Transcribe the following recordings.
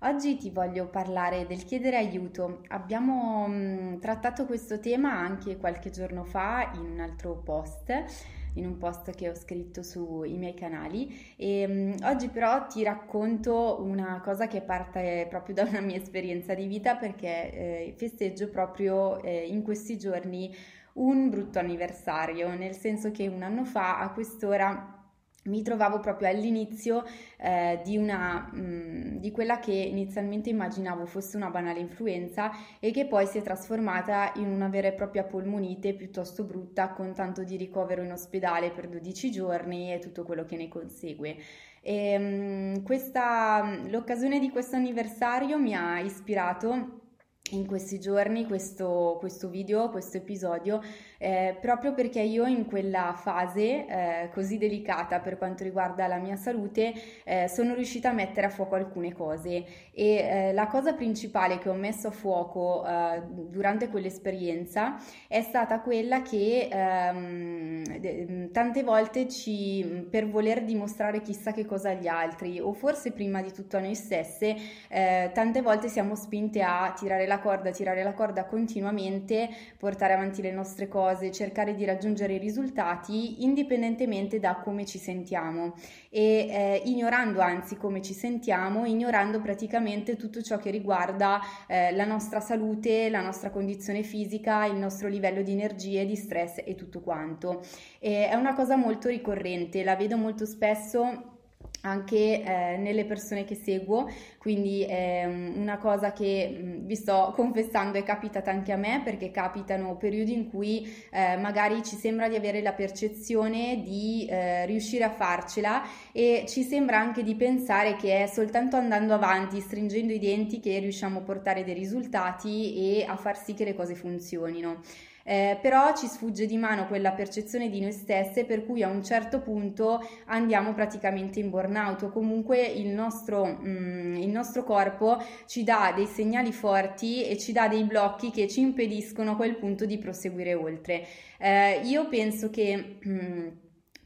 Oggi ti voglio parlare del chiedere aiuto. Abbiamo mh, trattato questo tema anche qualche giorno fa in un altro post, in un post che ho scritto sui miei canali e mh, oggi però ti racconto una cosa che parte proprio da una mia esperienza di vita perché eh, festeggio proprio eh, in questi giorni un brutto anniversario, nel senso che un anno fa a quest'ora mi trovavo proprio all'inizio eh, di, una, mh, mm, di quella che inizialmente immaginavo fosse una banale influenza e che poi si è trasformata in una vera e propria polmonite piuttosto brutta con tanto di ricovero in ospedale per 12 giorni e tutto quello che ne consegue. E, mh, questa, l'occasione di questo anniversario mi ha ispirato in questi giorni questo, questo video, questo episodio, eh, proprio perché io in quella fase eh, così delicata per quanto riguarda la mia salute eh, sono riuscita a mettere a fuoco alcune cose. E eh, la cosa principale che ho messo a fuoco eh, durante quell'esperienza è stata quella che ehm, de- tante volte ci, per voler dimostrare chissà che cosa agli altri o forse prima di tutto a noi stesse, eh, tante volte siamo spinte a tirare la corda, tirare la corda continuamente, portare avanti le nostre cose, cercare di raggiungere i risultati indipendentemente da come ci sentiamo e eh, ignorando anzi come ci sentiamo, ignorando praticamente tutto ciò che riguarda eh, la nostra salute, la nostra condizione fisica, il nostro livello di energie, di stress e tutto quanto. E è una cosa molto ricorrente, la vedo molto spesso anche eh, nelle persone che seguo, quindi è una cosa che mm, vi sto confessando è capitata anche a me perché capitano periodi in cui eh, magari ci sembra di avere la percezione di eh, riuscire a farcela e ci sembra anche di pensare che è soltanto andando avanti, stringendo i denti che riusciamo a portare dei risultati e a far sì che le cose funzionino eh, però ci sfugge di mano quella percezione di noi stesse per cui a un certo punto andiamo praticamente in burnout o comunque il nostro, mm, il nostro corpo ci dà dei segnali forti e ci dà dei blocchi che ci impediscono a quel punto di proseguire oltre. Eh, io penso che... Mm,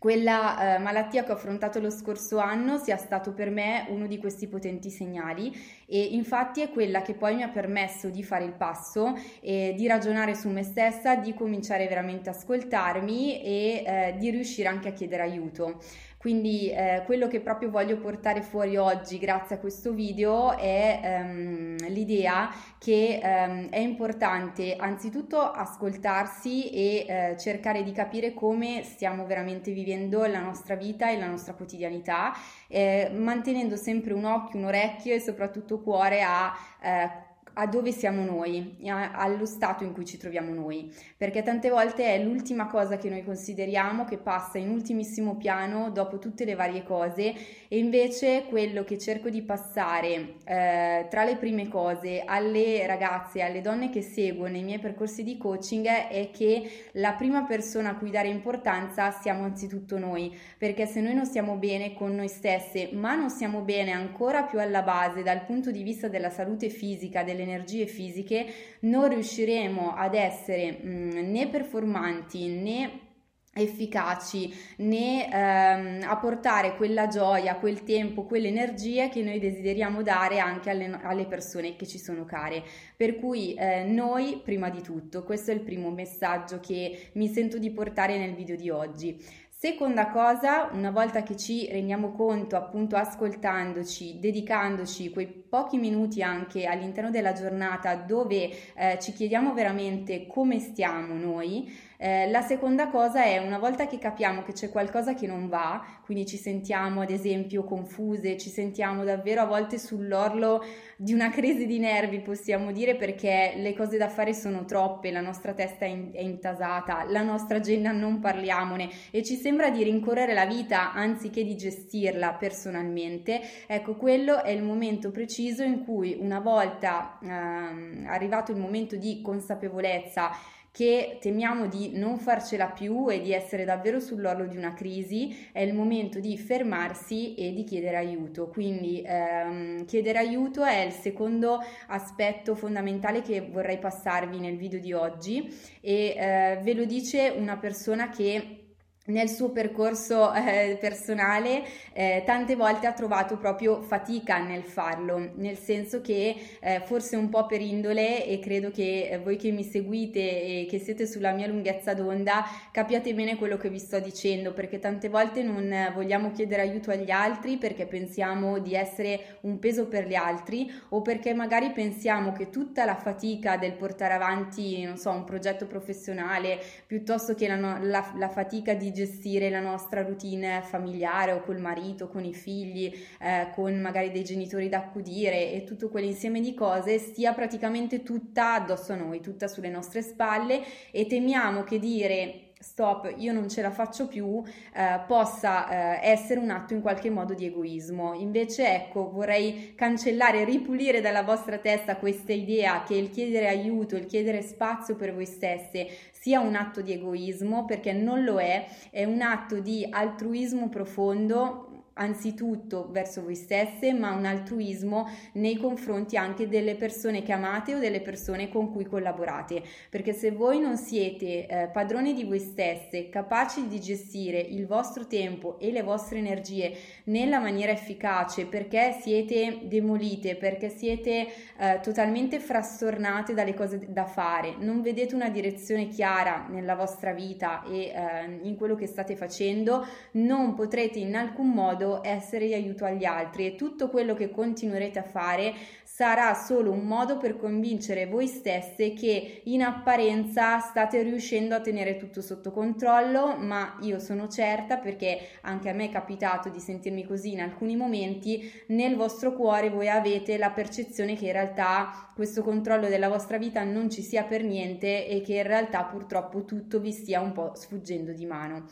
quella eh, malattia che ho affrontato lo scorso anno sia stato per me uno di questi potenti segnali e infatti è quella che poi mi ha permesso di fare il passo e di ragionare su me stessa, di cominciare veramente a ascoltarmi e eh, di riuscire anche a chiedere aiuto. Quindi eh, quello che proprio voglio portare fuori oggi grazie a questo video è ehm, l'idea che ehm, è importante anzitutto ascoltarsi e eh, cercare di capire come stiamo veramente vivendo la nostra vita e la nostra quotidianità, eh, mantenendo sempre un occhio, un orecchio e soprattutto cuore a eh, a dove siamo noi, allo stato in cui ci troviamo noi, perché tante volte è l'ultima cosa che noi consideriamo che passa in ultimissimo piano dopo tutte le varie cose e invece quello che cerco di passare eh, tra le prime cose alle ragazze, alle donne che seguo nei miei percorsi di coaching è che la prima persona a cui dare importanza siamo anzitutto noi, perché se noi non stiamo bene con noi stesse, ma non stiamo bene ancora più alla base dal punto di vista della salute fisica, delle energie fisiche, non riusciremo ad essere mh, né performanti né efficaci né ehm, a portare quella gioia, quel tempo, quelle energie che noi desideriamo dare anche alle, alle persone che ci sono care. Per cui eh, noi, prima di tutto, questo è il primo messaggio che mi sento di portare nel video di oggi. Seconda cosa, una volta che ci rendiamo conto, appunto ascoltandoci, dedicandoci quei pochi minuti anche all'interno della giornata dove eh, ci chiediamo veramente come stiamo noi, eh, la seconda cosa è una volta che capiamo che c'è qualcosa che non va, quindi ci sentiamo ad esempio confuse, ci sentiamo davvero a volte sull'orlo di una crisi di nervi, possiamo dire, perché le cose da fare sono troppe, la nostra testa è, in- è intasata, la nostra agenda non parliamone e ci sembra di rincorrere la vita anziché di gestirla personalmente, ecco quello è il momento preciso in cui una volta ehm, arrivato il momento di consapevolezza che temiamo di non farcela più e di essere davvero sull'orlo di una crisi, è il momento di fermarsi e di chiedere aiuto. Quindi ehm, chiedere aiuto è il secondo aspetto fondamentale che vorrei passarvi nel video di oggi e eh, ve lo dice una persona che nel suo percorso eh, personale eh, tante volte ha trovato proprio fatica nel farlo, nel senso che eh, forse un po' per indole e credo che eh, voi che mi seguite e che siete sulla mia lunghezza d'onda capiate bene quello che vi sto dicendo, perché tante volte non vogliamo chiedere aiuto agli altri perché pensiamo di essere un peso per gli altri o perché magari pensiamo che tutta la fatica del portare avanti, non so, un progetto professionale piuttosto che la, la, la fatica di gestire la nostra routine familiare o col marito, con i figli, eh, con magari dei genitori da accudire e tutto quell'insieme di cose stia praticamente tutta addosso a noi, tutta sulle nostre spalle e temiamo che dire stop, io non ce la faccio più, eh, possa eh, essere un atto in qualche modo di egoismo. Invece, ecco, vorrei cancellare, ripulire dalla vostra testa questa idea che il chiedere aiuto, il chiedere spazio per voi stesse sia un atto di egoismo, perché non lo è, è un atto di altruismo profondo anzitutto verso voi stesse, ma un altruismo nei confronti anche delle persone che amate o delle persone con cui collaborate. Perché se voi non siete eh, padroni di voi stesse, capaci di gestire il vostro tempo e le vostre energie nella maniera efficace, perché siete demolite, perché siete eh, totalmente frastornate dalle cose da fare, non vedete una direzione chiara nella vostra vita e eh, in quello che state facendo, non potrete in alcun modo essere di aiuto agli altri e tutto quello che continuerete a fare sarà solo un modo per convincere voi stesse che in apparenza state riuscendo a tenere tutto sotto controllo, ma io sono certa perché anche a me è capitato di sentirmi così in alcuni momenti, nel vostro cuore voi avete la percezione che in realtà questo controllo della vostra vita non ci sia per niente e che in realtà purtroppo tutto vi stia un po' sfuggendo di mano.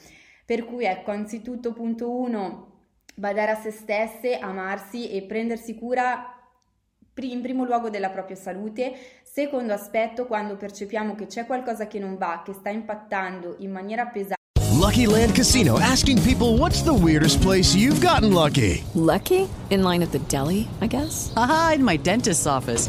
Per cui ecco, anzitutto punto 1 badare a se stesse, amarsi e prendersi cura in primo luogo della propria salute, secondo aspetto quando percepiamo che c'è qualcosa che non va, che sta impattando in maniera pesante. Lucky Land Casino asking people what's the weirdest place you've gotten lucky? Lucky? In line at the deli, I guess. Aha, in my dentist's office.